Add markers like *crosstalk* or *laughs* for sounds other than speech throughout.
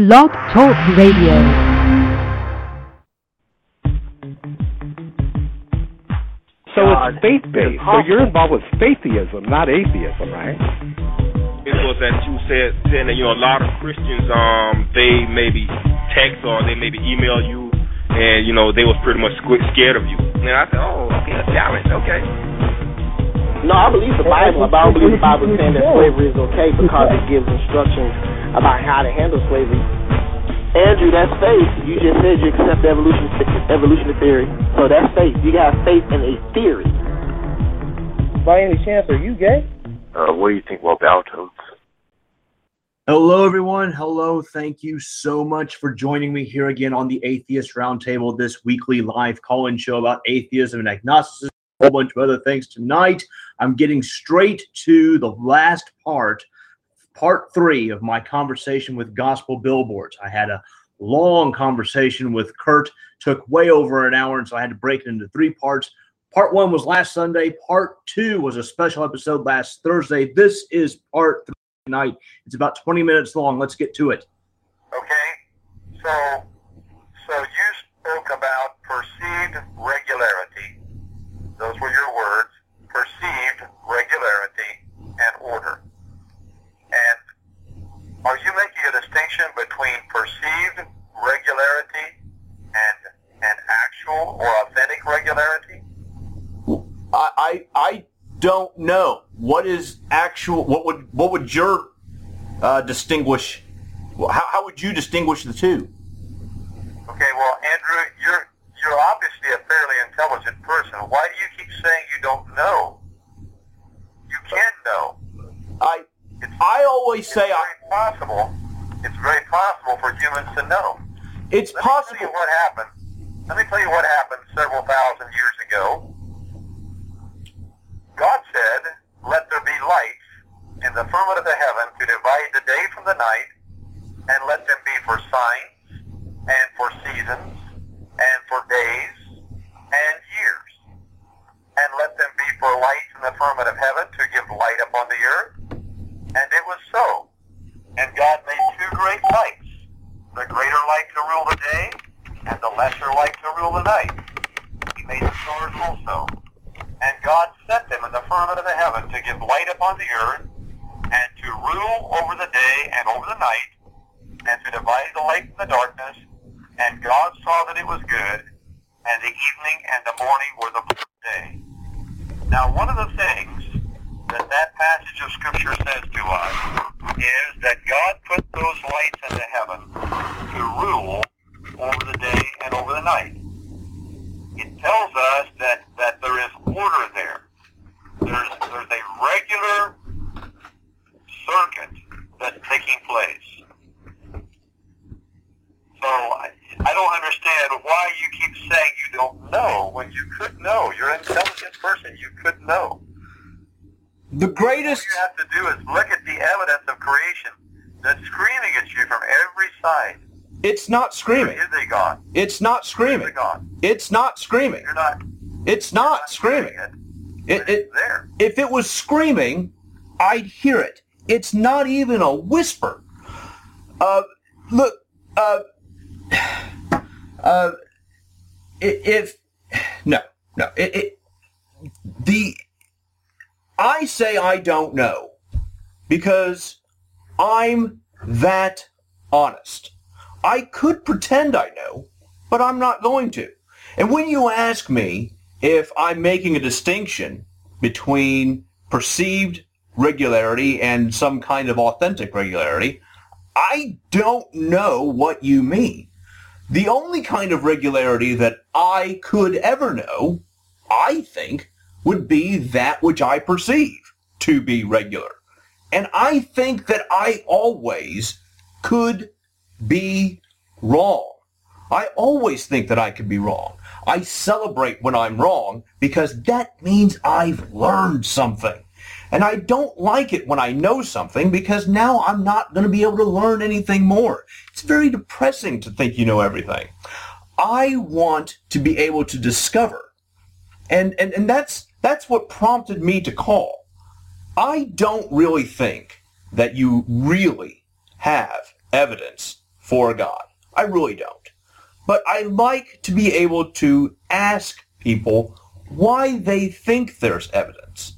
Blog Talk Radio. So it's faith based. So you're involved with faithism, not atheism, right? It was that you said saying that you know a lot of Christians um they maybe text or they maybe email you and you know they was pretty much squ- scared of you. And I said, oh, okay, a challenge, okay. No, I believe the Bible, but I don't believe the Bible is saying that slavery is okay because it gives instructions about how to handle slavery. Andrew, that's faith. You just said you accept evolution evolutionary theory, so that's faith. You got faith in a theory. By any chance, are you gay? Uh, what do you think about Battletoads? Hello, everyone. Hello. Thank you so much for joining me here again on the Atheist Roundtable, this weekly live call in show about atheism and agnosticism, a whole bunch of other things. Tonight, I'm getting straight to the last part, part three of my conversation with Gospel Billboards. I had a long conversation with Kurt, took way over an hour, and so I had to break it into three parts. Part one was last Sunday. Part two was a special episode last Thursday. This is part three tonight. It's about 20 minutes long. Let's get to it. Okay, so so you spoke about perceived regularity. Those were your words. Perceived regularity and order. And are you making a distinction between perceived regularity and and actual or authentic regularity? I, I I don't know what is actual. What would what would your uh, distinguish? How, how would you distinguish the two? Okay, well, Andrew, you're you're obviously a fairly intelligent person. Why do you keep saying you don't know? You can know. I I always It's say very I, possible. It's very possible for humans to know. it's Let me tell possible. you what happened. Let me tell you what happened several thousand years ago. God said, "Let there be lights in the firmament of the heaven to divide the day from the night, and let them be for signs and for seasons and for days and years, and let them be for lights in the firmament of heaven to give light upon the earth." And it was so. And God made two great lights, the greater light to rule the day, and the lesser light to rule the night. He made the stars also. And God set them in the firmament of the heaven to give light upon the earth, and to rule over the day and over the night, and to divide the light from the darkness. And God saw that it was good, and the evening and the morning were the fourth day. Now, one of the things that that passage of Scripture says to us is that God put those lights into heaven to rule over the day and over the night. It tells us that, that there is order there. There's, there's a regular circuit that's taking place. So I, I don't understand why you keep saying you don't know when you could know. You're an intelligent person. You could know. The All greatest. you have to do is look at the evidence of creation that's screaming at you from every side. Not screaming. Is a God? It's not Is screaming. It's not screaming. You're not. It's you're not screaming. it. It, it, there. if it was screaming, I'd hear it. It's not even a whisper. Uh, look, uh, uh, if no, no, it, it the I say I don't know because I'm that honest. I could pretend I know, but I'm not going to. And when you ask me if I'm making a distinction between perceived regularity and some kind of authentic regularity, I don't know what you mean. The only kind of regularity that I could ever know, I think, would be that which I perceive to be regular. And I think that I always could be wrong. I always think that I could be wrong. I celebrate when I'm wrong because that means I've learned something. And I don't like it when I know something because now I'm not going to be able to learn anything more. It's very depressing to think you know everything. I want to be able to discover. And, and, and that's, that's what prompted me to call. I don't really think that you really have evidence for God. I really don't. But I like to be able to ask people why they think there's evidence.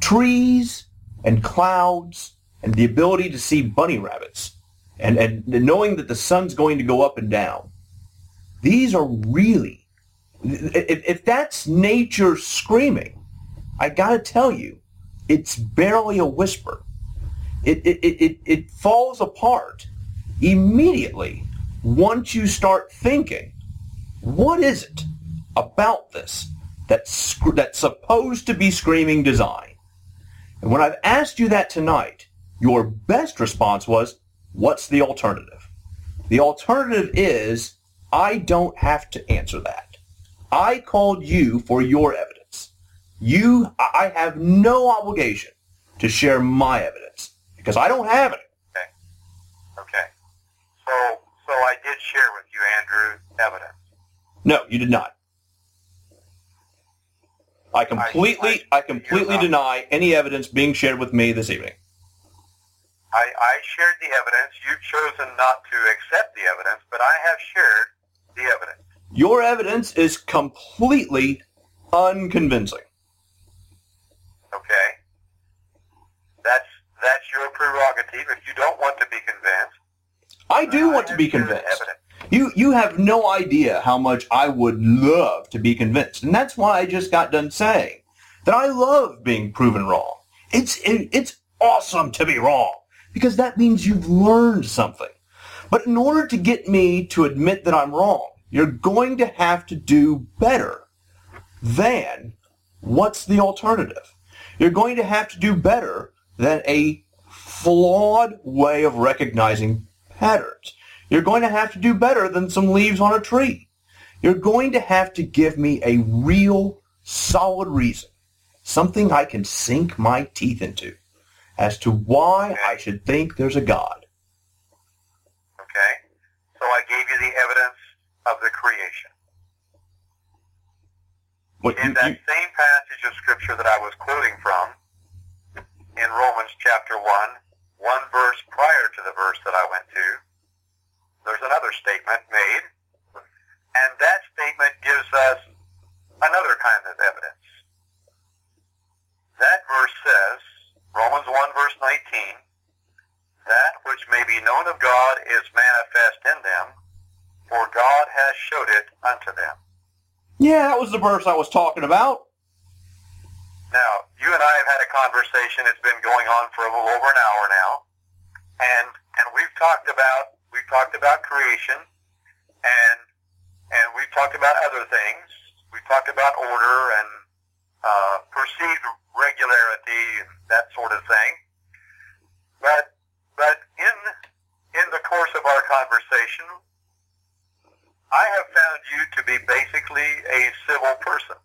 Trees and clouds and the ability to see bunny rabbits and, and knowing that the sun's going to go up and down. These are really, if, if that's nature screaming, I gotta tell you, it's barely a whisper. It, it, it, it falls apart immediately once you start thinking, what is it about this that's, that's supposed to be screaming design? And when I've asked you that tonight, your best response was, what's the alternative? The alternative is, I don't have to answer that. I called you for your evidence. You, I have no obligation to share my evidence because I don't have it. So, so I did share with you, Andrew, evidence. No, you did not. I completely, I, I, I completely deny any evidence being shared with me this evening. I, I shared the evidence. You've chosen not to accept the evidence, but I have shared the evidence. Your evidence is completely unconvincing. Okay. That's that's your prerogative. If you don't want to be convinced, I do want to be convinced. You you have no idea how much I would love to be convinced, and that's why I just got done saying that I love being proven wrong. It's it, it's awesome to be wrong because that means you've learned something. But in order to get me to admit that I'm wrong, you're going to have to do better than what's the alternative. You're going to have to do better than a flawed way of recognizing patterns. You're going to have to do better than some leaves on a tree. You're going to have to give me a real solid reason, something I can sink my teeth into as to why I should think there's a God. Okay? So I gave you the evidence of the creation. What, in you, that you, same passage of Scripture that I was quoting from, in Romans chapter 1, one verse prior to the verse that I went to, there's another statement made, and that statement gives us another kind of evidence. That verse says, Romans 1 verse 19, that which may be known of God is manifest in them, for God has showed it unto them. Yeah, that was the verse I was talking about. Now, you and I have had a conversation. It's been going on for a little over an hour now, and and we've talked about we've talked about creation, and and we've talked about other things. We've talked about order and uh, perceived regularity and that sort of thing. But but in in the course of our conversation, I have found you to be basically a civil person.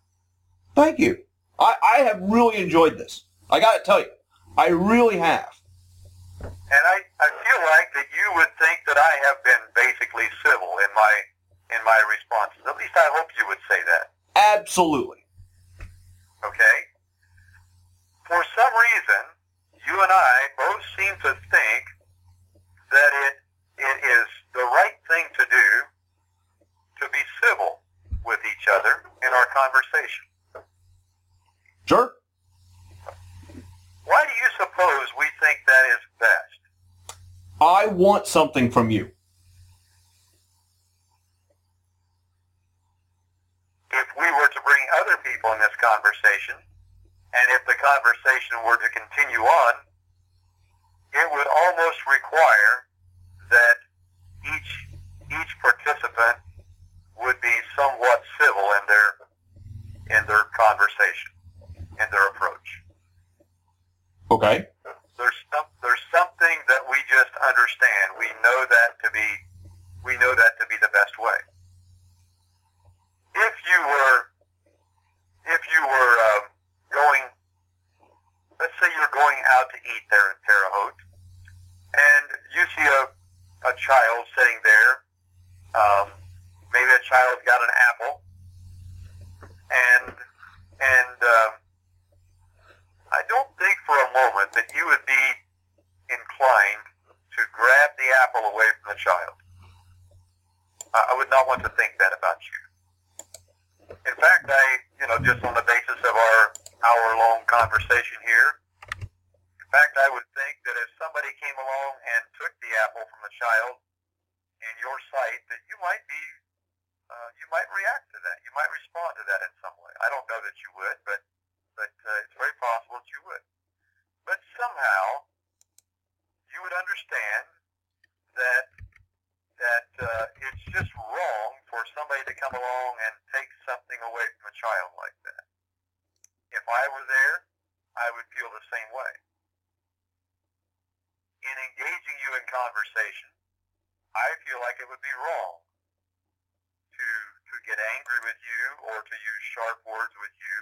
Thank you. I, I have really enjoyed this. I got to tell you, I really have. And I, I feel like that you would think that I have been basically civil in my in my responses. At least I hope you would say that. Absolutely. Okay? For some reason, you and I both seem to think that it it is the right thing to do to be civil with each other in our conversation. Sure. Why do you suppose we think that is best? I want something from you. If we were to bring other people in this conversation, and if the conversation were to continue on, it would almost require that each each participant would be somewhat civil in their in their conversation, in their approach. Okay. There's some, there's something that we just understand. We know that to be we know that to be the best way. If you were if you were uh, going, let's say you're going out to eat there in Terre Haute, and you see a a child sitting there. Um, maybe a child's got an apple, and and uh, I don't think for a moment that you would be inclined to grab the apple away from the child. I would not want to think that about you. In fact, I, you know, just on the basis of our hour-long conversation here, fact, I would think that if somebody came along and took the apple from the child in your sight, that you might be, uh, you might react to that. You might respond to that in some way. I don't know that you would, but, but uh, it's very possible that you would. But somehow, you would understand that that uh, it's just wrong for somebody to come along and take something away from a child like that. If I were there, I would feel the same way. In engaging you in conversation, I feel like it would be wrong to to get angry with you or to use sharp words with you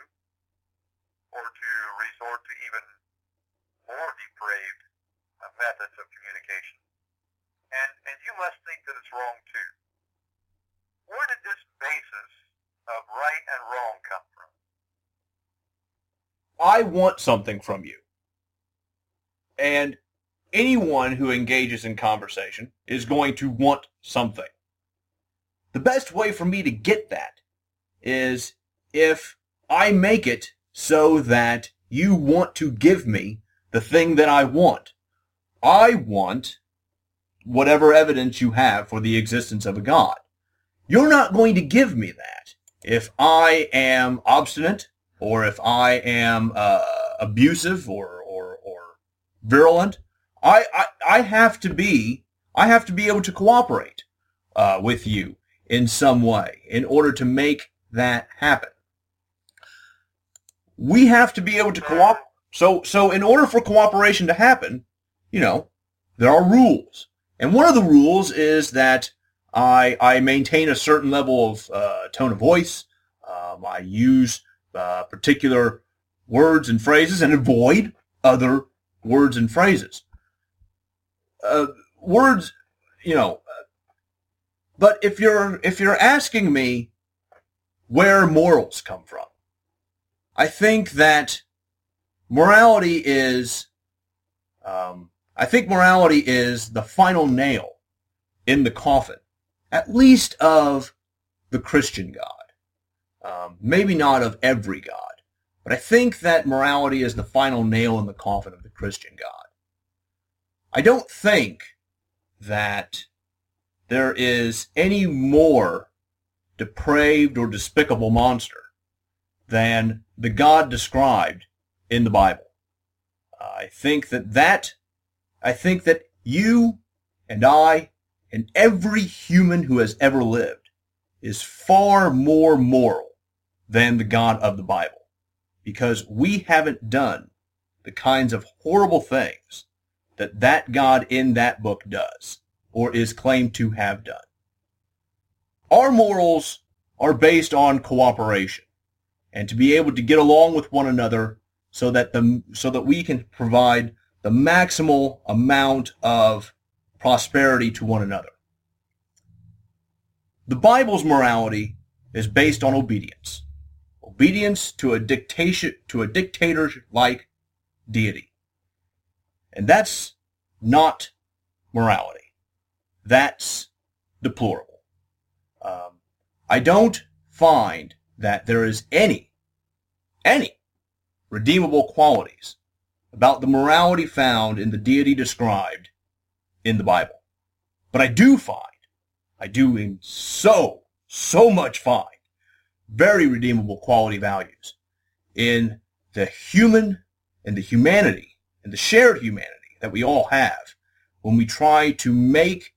or to resort to even more depraved uh, methods of communication and, and you must think that it's wrong too. Where did this basis of right and wrong come from? I want something from you. And anyone who engages in conversation is going to want something. The best way for me to get that is if I make it so that you want to give me the thing that I want. I want whatever evidence you have for the existence of a God. You're not going to give me that. If I am obstinate, or if I am uh, abusive or, or, or virulent, I, I, I have to be I have to be able to cooperate uh, with you in some way in order to make that happen. We have to be able to cooperate. So, so in order for cooperation to happen, you know, there are rules. And one of the rules is that I, I maintain a certain level of uh, tone of voice. Um, I use uh, particular words and phrases and avoid other words and phrases. Uh, words, you know. But if you're if you're asking me where morals come from, I think that morality is um, I think morality is the final nail in the coffin, at least of the Christian God. Um, maybe not of every God, but I think that morality is the final nail in the coffin of the Christian God. I don't think that there is any more depraved or despicable monster than the God described in the Bible. I think that that I think that you and I and every human who has ever lived is far more moral than the God of the Bible because we haven't done the kinds of horrible things that that God in that book does or is claimed to have done. Our morals are based on cooperation and to be able to get along with one another so that the so that we can provide the maximal amount of prosperity to one another. The Bible's morality is based on obedience. Obedience to a dictation to a dictator like deity. And that's not morality. That's deplorable. Um, I don't find that there is any, any redeemable qualities about the morality found in the deity described in the Bible. But I do find, I do in so, so much find very redeemable quality values in the human and the humanity and the shared humanity that we all have when we try to make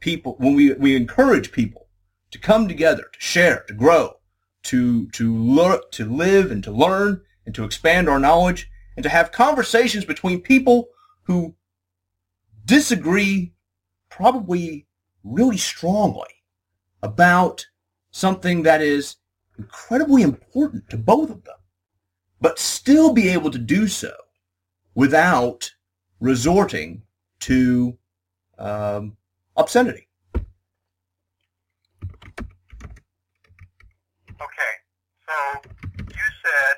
people, when we, we encourage people to come together, to share, to grow, to, to, learn, to live and to learn and to expand our knowledge and to have conversations between people who disagree probably really strongly about something that is incredibly important to both of them, but still be able to do so without resorting to um, obscenity. Okay, so you said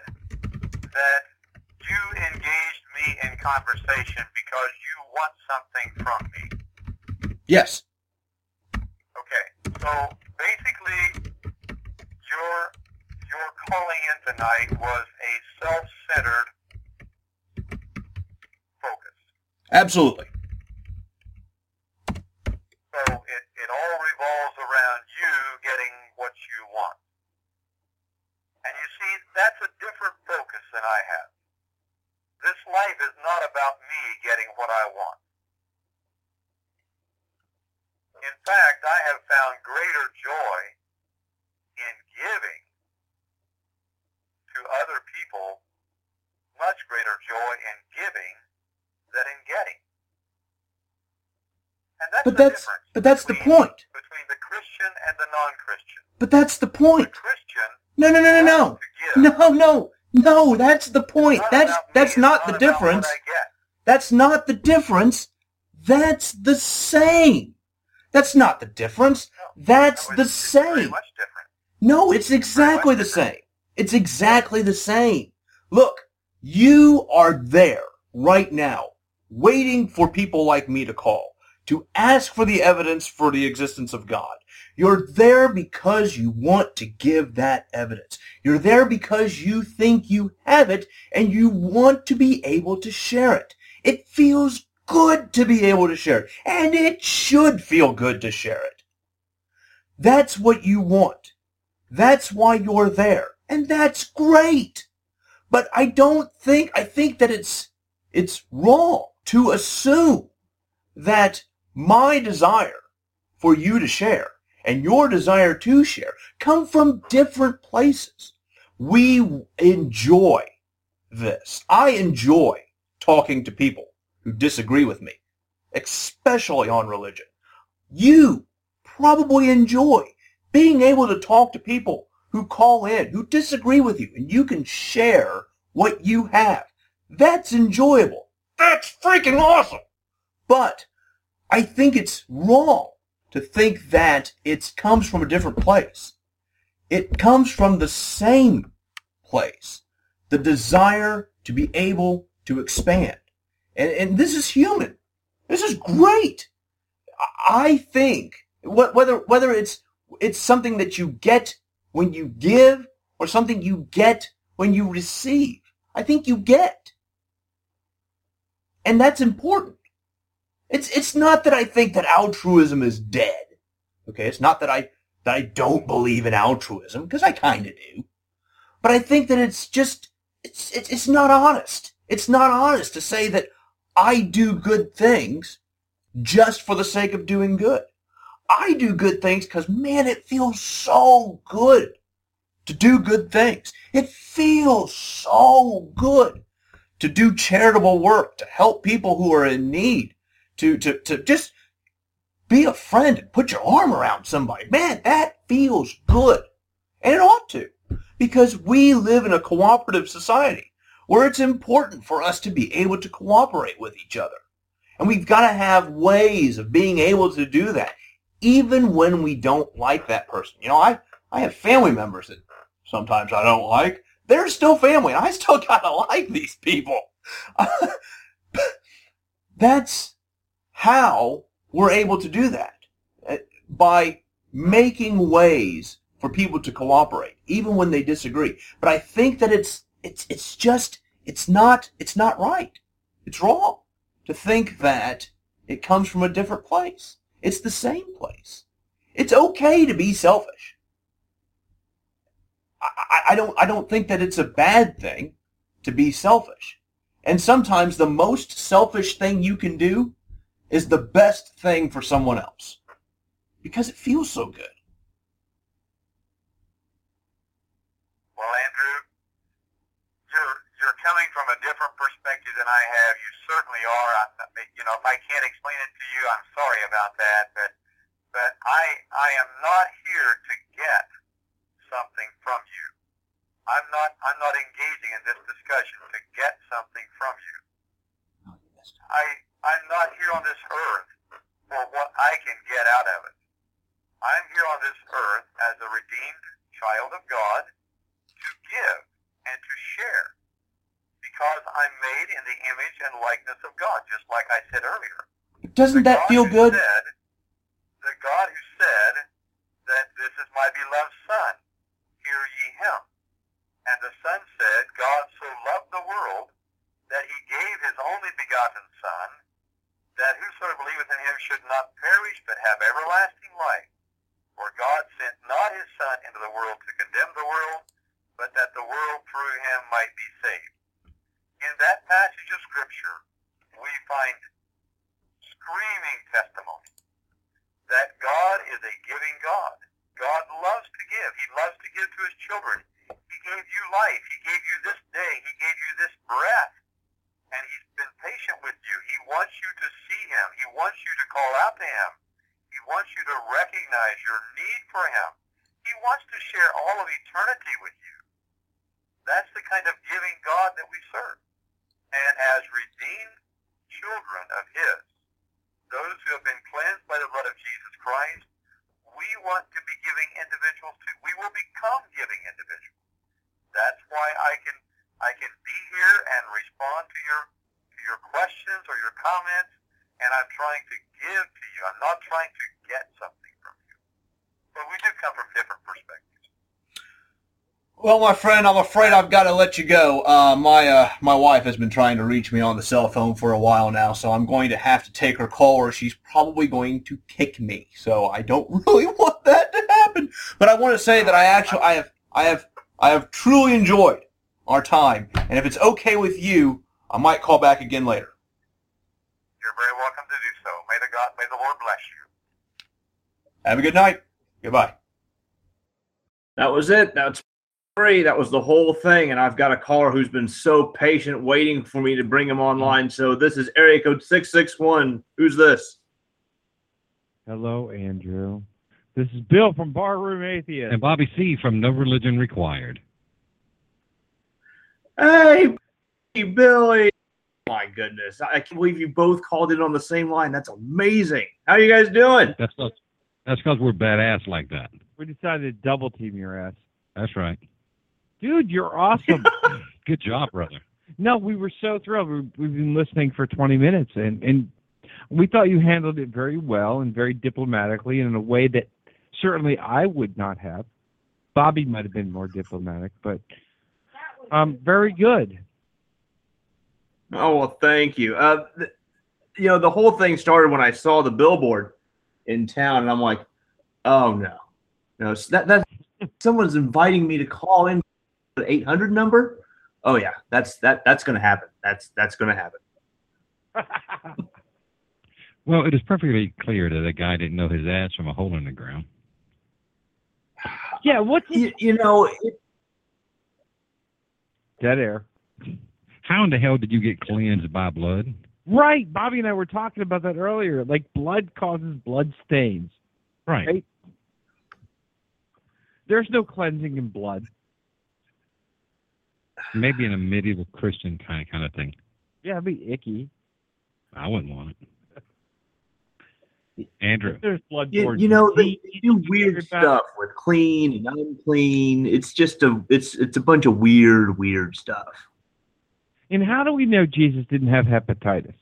that you engaged me in conversation because you want something from me. Yes. Okay, so basically, your your calling in tonight was a self-centered focus. Absolutely. So it, it all revolves around you getting what you want. And you see, that's a different focus than I have. This life is not about me getting what I want. In fact, I have found greater joy in giving to other people, much greater joy in giving than in getting. And that's But the that's but that's the point. between the Christian and the non-Christian. But that's the The point. Christian No, no, no, no, no. No, no, no, that's the point. That's that's It's not the difference. That's not the difference. That's the same. That's not the difference. That's No, the it's- it's very same. different. No, it's exactly the same. It's exactly the same. Look, you are there right now, waiting for people like me to call, to ask for the evidence for the existence of God. You're there because you want to give that evidence. You're there because you think you have it and you want to be able to share it. It feels good to be able to share it, and it should feel good to share it. That's what you want. That's why you're there. And that's great. But I don't think, I think that it's, it's wrong to assume that my desire for you to share and your desire to share come from different places. We enjoy this. I enjoy talking to people who disagree with me, especially on religion. You probably enjoy being able to talk to people who call in, who disagree with you, and you can share what you have. That's enjoyable. That's freaking awesome. But I think it's wrong to think that it comes from a different place. It comes from the same place. The desire to be able to expand. And, and this is human. This is great. I think whether whether it's it's something that you get when you give or something you get when you receive. I think you get. And that's important. It's it's not that I think that altruism is dead. Okay, it's not that I that I don't believe in altruism because I kind of do. But I think that it's just it's, it's it's not honest. It's not honest to say that I do good things just for the sake of doing good. I do good things because, man, it feels so good to do good things. It feels so good to do charitable work, to help people who are in need, to, to, to just be a friend and put your arm around somebody. Man, that feels good. And it ought to, because we live in a cooperative society where it's important for us to be able to cooperate with each other. And we've got to have ways of being able to do that, even when we don't like that person. You know, I, I have family members that sometimes I don't like. They're still family, and I still got to like these people. *laughs* That's how we're able to do that, uh, by making ways for people to cooperate, even when they disagree. But I think that it's, it's, it's just, it's not, it's not right. It's wrong to think that it comes from a different place. It's the same place. It's okay to be selfish. I, I, don't I don't think that it's a bad thing to be selfish. And sometimes the most selfish thing you can do is the best thing for someone else. Because it feels so good. Well, Andrew, you're you're coming from a different perspective than I have. You certainly are. I, you know, if I can't explain it to you, I'm sorry about that. But but I I am not here to get something from you. I'm not I'm not engaging in this discussion to get something from you. Oh, I I'm not here on this earth for what I can get out of it. I'm here on this earth as a redeemed child of God to give and to share because I'm made in the image and likeness of God, just like I said earlier. Doesn't that feel good? Said, the God who said is a giving God. God loves to give. He loves to give to his children. He gave you life. He gave you this day. He gave you this breath. And he's been patient with you. He wants you to see him. He wants you to call out to him. He wants you to recognize your need for him. He wants to share all of eternity with you. That's the kind of giving God that we serve. And as redeemed children of his, those who have been cleansed by the blood of Jesus Christ, we want to be giving individuals too. We will become giving individuals. That's why I can I can be here and respond to your to your questions or your comments, and I'm trying to give to you. I'm not trying to get something from you. But we do come from different perspectives. Well, my friend, I'm afraid I've got to let you go. Uh, my uh, my wife has been trying to reach me on the cell phone for a while now, so I'm going to have to take her call, or she's probably going to kick me. So I don't *laughs* really want that to happen. But I want to say that I actually I have I have I have truly enjoyed our time, and if it's okay with you, I might call back again later. You're very welcome to do so. May the God, may the Lord bless you. Have a good night. Goodbye. That was it. That's free. That was the whole thing. And I've got a caller who's been so patient waiting for me to bring him online. So this is area code 661. Who's this? Hello, Andrew. This is Bill from Barroom Atheist. And Bobby C. from No Religion Required. Hey, Billy. My goodness. I can't believe you both called in on the same line. That's amazing. How you guys doing? That's not, that's because we're badass like that. We decided to double team your ass. That's right. Dude, you're awesome. *laughs* Good job, brother. No, we were so thrilled. We, we've been listening for 20 minutes, and, and we thought you handled it very well and very diplomatically and in a way that certainly I would not have. Bobby might have been more diplomatic, but um, very good. Oh well, thank you. Uh, th- you know, the whole thing started when I saw the billboard in town, and I'm like, oh no, no, that that someone's inviting me to call in the 800 number. Oh yeah, that's that that's gonna happen. That's that's gonna happen. *laughs* Well, it is perfectly clear that the guy didn't know his ass from a hole in the ground. Yeah, what you, you know, it, dead air? How in the hell did you get cleansed by blood? Right, Bobby and I were talking about that earlier. Like blood causes blood stains. Right. Right. There's no cleansing in blood. Maybe in a medieval Christian kind kind of thing. Yeah, it'd be icky. I wouldn't want it. Andrew, There's blood. you, you know they, they do weird stuff with clean and unclean. It's just a it's it's a bunch of weird weird stuff. And how do we know Jesus didn't have hepatitis?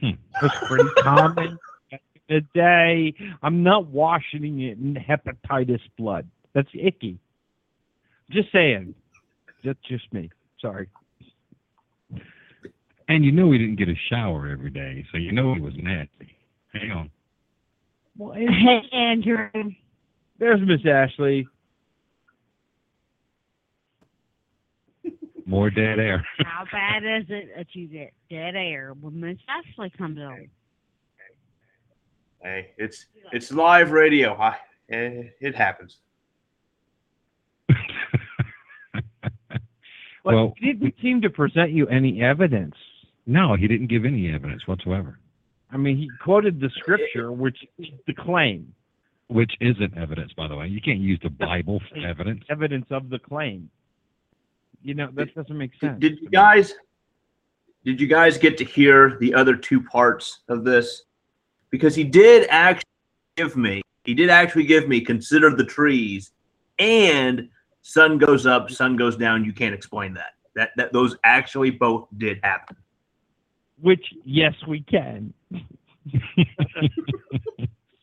Hmm. It's pretty common back in the day. I'm not washing it in hepatitis blood. That's icky. Just saying. That's just me. Sorry. and you know he didn't get a shower every day, so you know he was nasty. Hang on. Well, Hey, Andrew. there's Miss Ashley. More dead air. *laughs* How bad is it that you get dead air when Miss Ashley comes on? Hey, it's it's live radio. I, it happens. Like, Well, he didn't seem to present you any evidence. no, he didn't give any evidence whatsoever, I mean, he quoted the scripture, which is the claim, which isn't evidence, by the way. You can't use the Bible for evidence. evidence of the claim. You know, that doesn't make sense. Did you guys did you guys get to hear the other two parts of this? Because he did actually give me he did actually give me consider the trees and sun goes up, sun goes down. You can't explain that. That that those actually both did happen. Which, yes, we can. *laughs*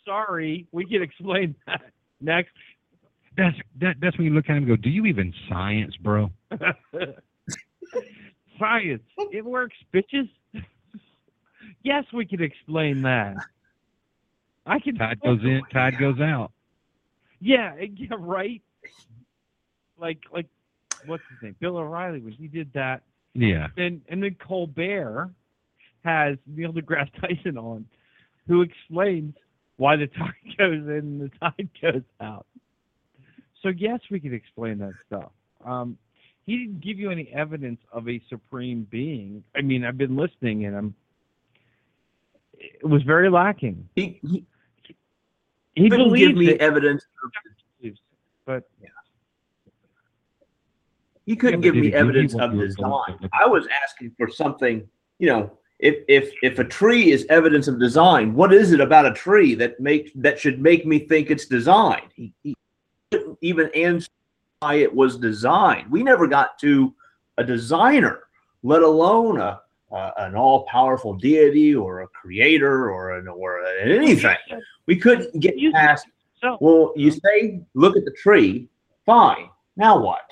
Sorry, we can explain that. Next. That's that, that's when you look at him and go, "Do you even science, bro?" *laughs* Science. It works, bitches. yes, we can explain that. I can. Tide goes in, tide goes out. Yeah, *laughs* yeah, right. Like, like, what's his name? Bill O'Reilly when he did that, Yeah. and and then Colbert has Neil deGrasse *laughs* Tyson on, who explains why the tide *laughs* goes in and the tide goes out. So yes, we can explain that stuff. Um, he didn't give you any evidence of a supreme being. I mean, I've been listening and I'm. It was very lacking. He he, he couldn't believes give me it, evidence. but He couldn't Yeah, give me he give you evidence of design. told to look I was asking for something, you know, if if if a tree is evidence of design, what is it about a tree that make that should make me think it's designed? He, he couldn't even answer why it was designed. We never got to a designer, let alone a, uh, an all-powerful deity or a creator or an or anything. We couldn't get past. So, well, you say look at the tree, fine. Now what?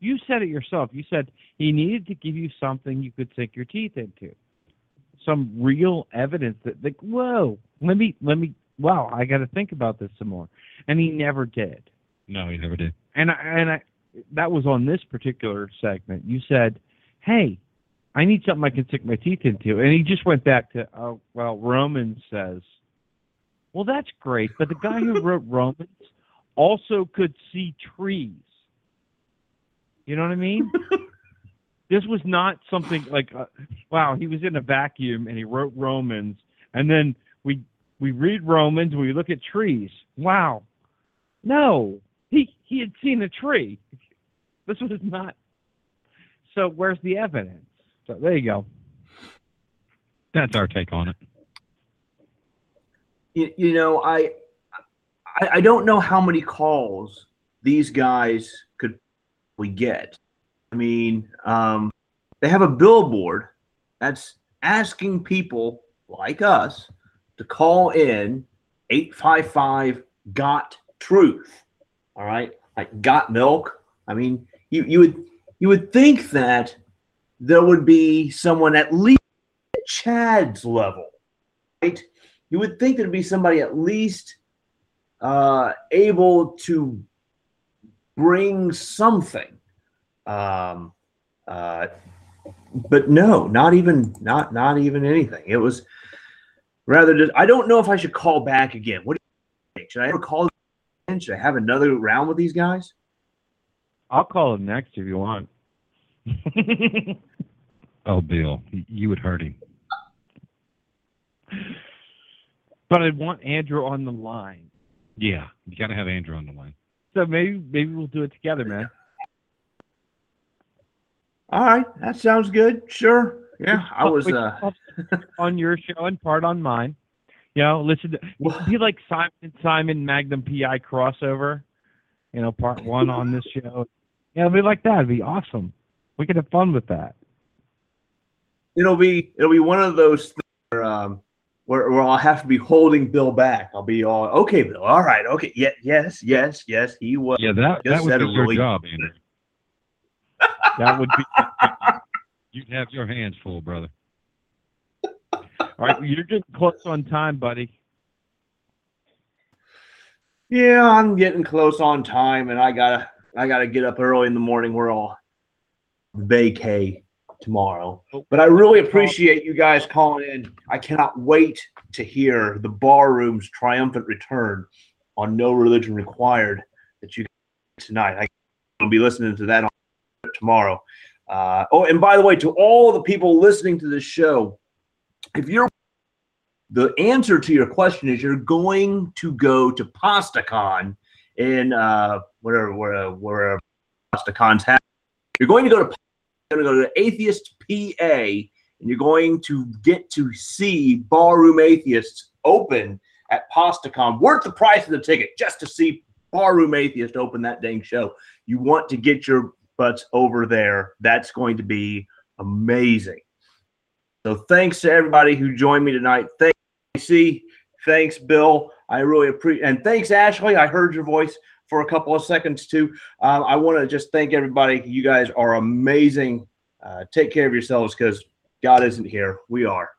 You said it yourself. You said he needed to give you something you could sink your teeth into, some real evidence that, like, whoa, let me, let me, wow, I got to think about this some more. And he never did. No, he never did. And I, and I, that was on this particular segment. You said, "Hey, I need something I can sink my teeth into," and he just went back to, "Oh, well, Romans says." Well, that's great, but the guy who wrote *laughs* Romans also could see trees. You know what I mean? *laughs* this was not something like, uh, wow, he was in a vacuum and he wrote Romans, and then we we read Romans we look at trees. Wow, no, he he had seen a tree. *laughs* This was not. So where's the evidence? So there you go. That's our take on it. you, you know, I, I I don't know how many calls these guys could we get. I mean, um, they have a billboard that's asking people like us to call in 855 got truth. All right, like got milk. I mean, you you would you would think that there would be someone at least at Chad's level, right? You would think there'd be somebody at least uh, able to bring something. Um, uh, but no, not even not not even anything. It was rather just. I don't know if I should call back again. What do you think? Should I ever call again? Should I have another round with these guys? I'll call him next if you want. *laughs* Oh, Bill, you would hurt him. But I want Andrew on the line. Yeah, you got to have Andrew on the line. So maybe maybe we'll do it together, man. All right, that sounds good. Sure. Yeah, I was. Uh, on your show and part on mine. You know, listen. To, be like Simon Simon Magnum PI crossover. You know, part one on this show. Yeah, it'll be like that. It'd be awesome. We could have fun with that. it'll be it'll be one of those things where, um, where, where I'll have to be holding Bill back. I'll be all okay, Bill. All right, okay, yeah, yes, yes, yes. He was. Yeah, that, that would be a your really- job, Andrew. *laughs* That would be. You'd have your hands full, brother. All right, you're getting close on time, buddy. Yeah, I'm getting close on time, and I gotta I gotta get up early in the morning. We're all vacay tomorrow. But I really appreciate you guys calling in. I cannot wait to hear the bar room's triumphant return on No Religion Required that you tonight. I will be listening to that tomorrow. Uh, oh, and by the way, to all the people listening to this show, if you're the answer to your question is you're going to go to PastaCon in uh, whatever where where PastaCon's happening. You're going to go to going to go to Atheist PA, and you're going to get to see Barroom Atheists open at PastaCon. Worth the price of the ticket just to see Barroom Atheist open that dang show. You want to get your butts over there. That's going to be amazing. So thanks to everybody who joined me tonight. Thanks, AC. Thanks, Bill. I really appreciate and thanks, Ashley. I heard your voice for a couple of seconds too. Um, I want to just thank everybody. You guys are amazing. Uh, take care of yourselves because God isn't here. We are.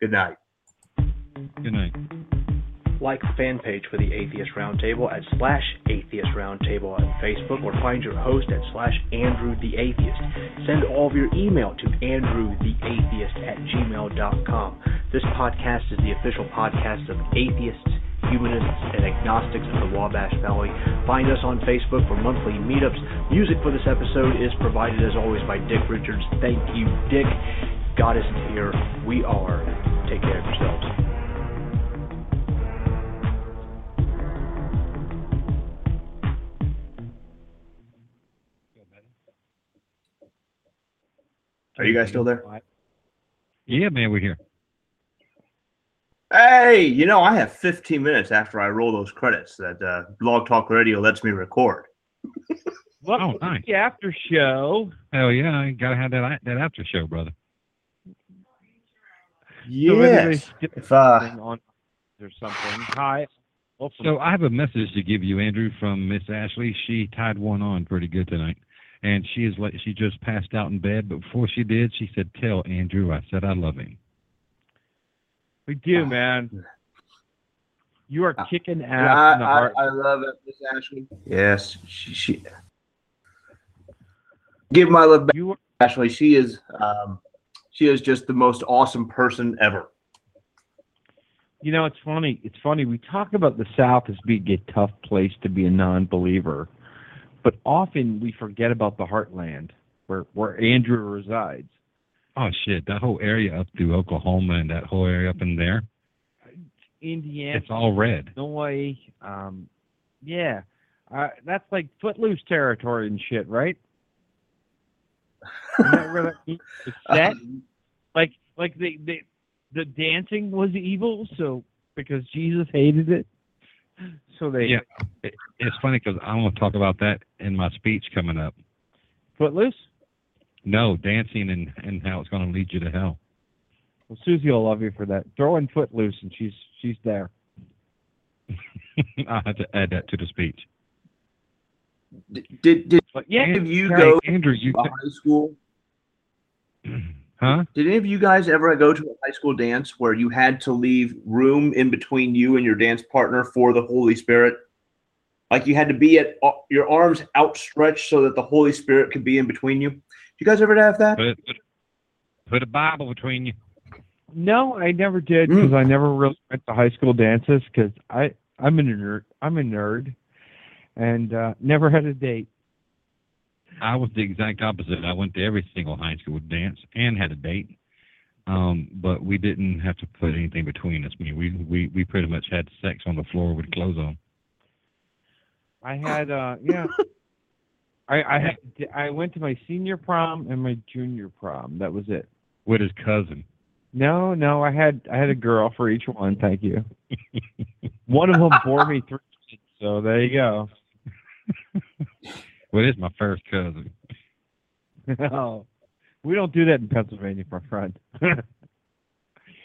Good night. Good night. Like the fan page for the Atheist Roundtable at slash Atheist Roundtable on Facebook or find your host at slash Andrew the Atheist. Send all of your email to andrewtheatheist at gmail.com. This podcast is the official podcast of atheists, humanists, and agnostics of the Wabash Valley. Find us on Facebook for monthly meetups. Music for this episode is provided as always by Dick Richards. Thank you, Dick. God isn't here. We are. Take care of yourselves. Are you guys still there? Yeah, man, we're here. Hey, you know, I have 15 minutes after I roll those credits that uh, Blog Talk Radio lets me record. *laughs* Well, Oh, nice. the after show. Hell yeah, I gotta have that that after show, brother. So whether they Yes. skip If, uh, on or something. Hi. Well, So I have a message to give you, Andrew, from Miss Ashley. She tied one on pretty good tonight, and she is like she just passed out in bed. But before she did, she said, "Tell Andrew I said I love him." We do, man. You are kicking ass I, in the I, heart. I love it, Miss Ashley. Yes, she, she give my love back, You are, Ashley. She is, um, she is just the most awesome person ever. you know, it's funny. It's funny. We talk about the South as being a tough place to be a non-believer, but often we forget about the heartland where where Andrew resides. Oh shit, that whole area up through Oklahoma and that whole area up in there, Indiana, it's all red. Illinois. Um, yeah, uh, that's like footloose territory and shit, right? That that *laughs* like, like the the the dancing was evil, so because Jesus hated it, so they Yeah, it, it's funny because I'm gonna talk about that in my speech coming up. footloose. No, dancing and and how it's gonna lead you to hell. Well, Susie will love you for that. Throw in footloose, and she's she's there. *laughs* I have to add that to the speech. Did did, did yeah, any of you Hey, go Andrew, you to a high school? huh? Did any of you guys ever go to a high school dance where you had to leave room in between you and your dance partner for the Holy Spirit? Like you had to be at uh, your arms outstretched so that the Holy Spirit could be in between you. Did you guys ever have that? Put, put, put a Bible between you. No, I never did Mm. because I never really went to high school dances because I I'm a nerd. I'm a nerd, and uh, never had a date. I was the exact opposite. I went to every single high school dance and had a date. Um, but we didn't have to put anything between us. I mean, we, we, we pretty much had sex on the floor with clothes on. I had uh yeah. *laughs* I I had I went to my senior prom and my junior prom. That was it. With his cousin. No, no, I had I had a girl for each one. Thank you. one of them bore me three. kids, So there you go. Well, it's my first cousin. no, we don't do that in Pennsylvania, my friend. *laughs*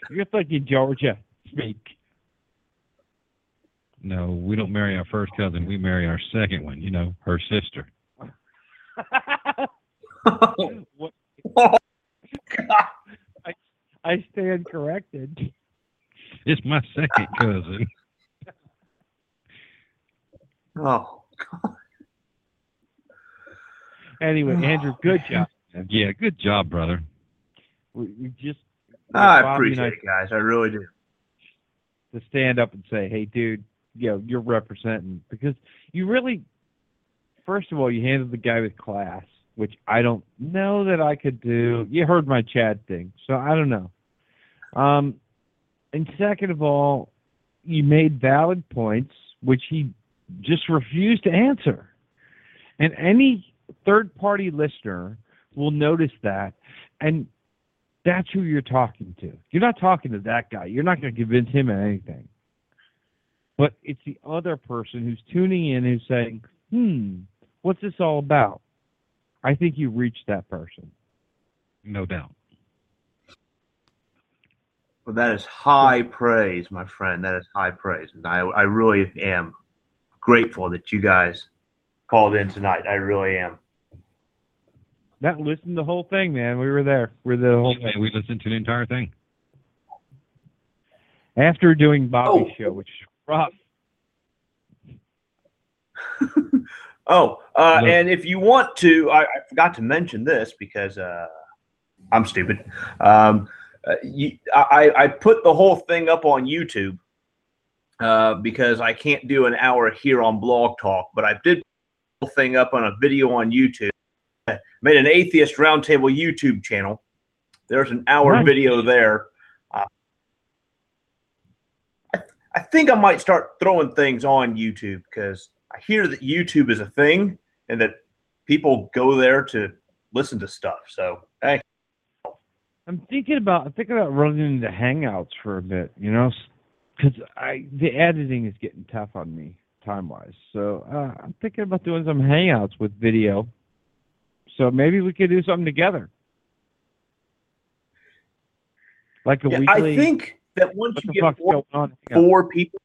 You're thinking Georgia speak. No, we don't marry our first cousin. We marry our second one, you know, her sister. What- *laughs* oh, I, I stand corrected. It's my second cousin. *laughs* Oh, God. Anyway, *sighs* Andrew, good job. Yeah, good job, brother. We, we just I Bobby and appreciate it, guys. I really do. to stand up and say, "Hey, dude, you know, you're representing," because you really, first of all, you handled the guy with class, which I don't know that I could do. You heard my Chad thing, so I don't know. Um, and second of all, you made valid points, which he just refused to answer. And any third party listener will notice that. And that's who you're talking to. You're not talking to that guy. You're not going to convince him of anything. But it's the other person who's tuning in who's saying, hmm, what's this all about? I think you reached that person. No doubt. Well, that is high praise, my friend. That is high praise. And I, I really am grateful that you guys called in tonight. I really am. That listened to the whole thing, man. We were there. We're the whole Yeah, we listened to the entire thing. after doing Bobby's Oh. show, which rough. *laughs* Oh, uh, and if you want to, I, I forgot to mention this because uh, I'm stupid. Um, uh, you, I, I put the whole thing up on YouTube uh, because I can't do an hour here on Blog Talk, but I did put the whole thing up on a video on YouTube. I *laughs* made an Atheist Roundtable YouTube channel. There's an hour Nice. video there. Uh, I, I think I might start throwing things on YouTube because I hear that YouTube is a thing and that people go there to listen to stuff. So, hey, I'm thinking about I'm thinking about running into Hangouts for a bit, you know, because I the editing is getting tough on me time wise. So uh, I'm thinking about doing some Hangouts with video. So maybe we could do something together, like a yeah, weekly. I think that once you get fuck's more going on? four people,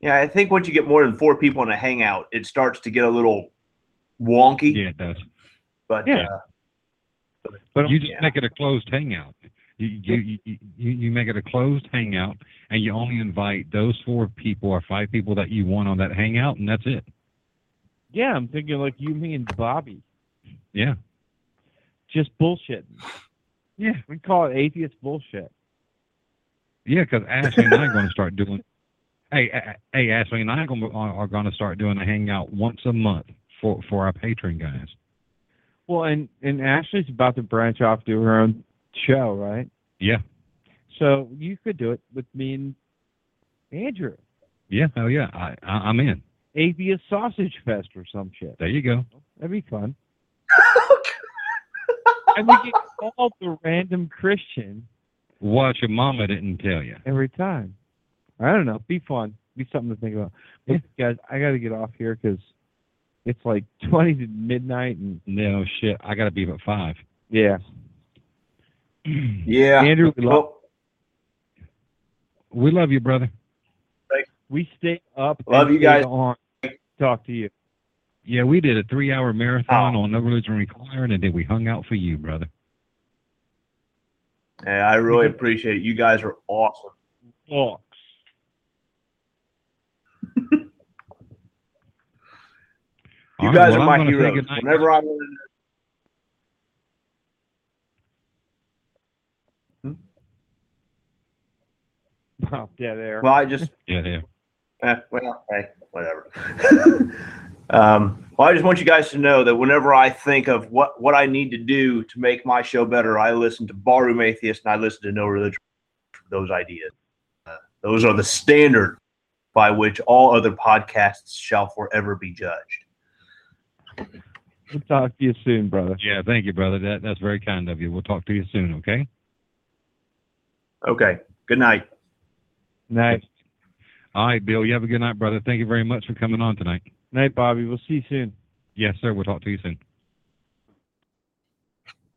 yeah, I think once you get more than four people in a hangout, it starts to get a little wonky. Yeah, it does. But Yeah. uh, But You just Yeah. make it a closed hangout. You, you, you, you, you make it a closed hangout, and you only invite those four people or five people that you want on that hangout, and that's it. yeah, I'm thinking like you, me, and Bobby, Yeah. just bullshit. Yeah. We call it atheist bullshit. Yeah, because Ashley and I are going to start doing. Hey, hey, hey, Ashley and I are going to, are, are going to start doing a hangout once a month for for our Patreon guys. Well, and and Ashley's about to branch off do her own show, right? Yeah, So you could do it with me and Andrew. yeah, hell yeah, I, I I'm in. Atheist Sausage Fest or some shit. There you go. That'd be fun. *laughs* and we get called the random Christian What your mama didn't tell you. every time. I don't know. Be fun. Be something to think about. But guys, I got to get off here because it's like *laughs* twenty to midnight, and No shit, I got to be up at five. yeah. yeah, *clears throat* Andrew, we love, well, We love you, brother. Thanks. we stay up. Love you guys. On. Talk to you. Yeah, we did a three-hour marathon Oh. on No Religion Required, and then we hung out for you, brother. yeah, I really appreciate it. You guys are awesome. Talks. You right, guys well, are my heroes. Whenever I want Oh, dead air. well, I just *laughs* Yeah, yeah. Eh, well, hey, whatever. *laughs* um, well, I just want you guys to know that whenever I think of what, what I need to do to make my show better, I listen to Barroom Atheist and I listen to No Religion for those ideas. Uh, those are the standard by which all other podcasts shall forever be judged. *laughs* We'll talk to you soon, brother. Yeah, thank you, brother. That that's very kind of you. We'll talk to you soon, okay? Okay. Good night. Night. All right, Bill. You have a good night, brother. Thank you very much for coming on tonight. Night, Bobby. We'll see you soon. Yes, sir. We'll talk to you soon.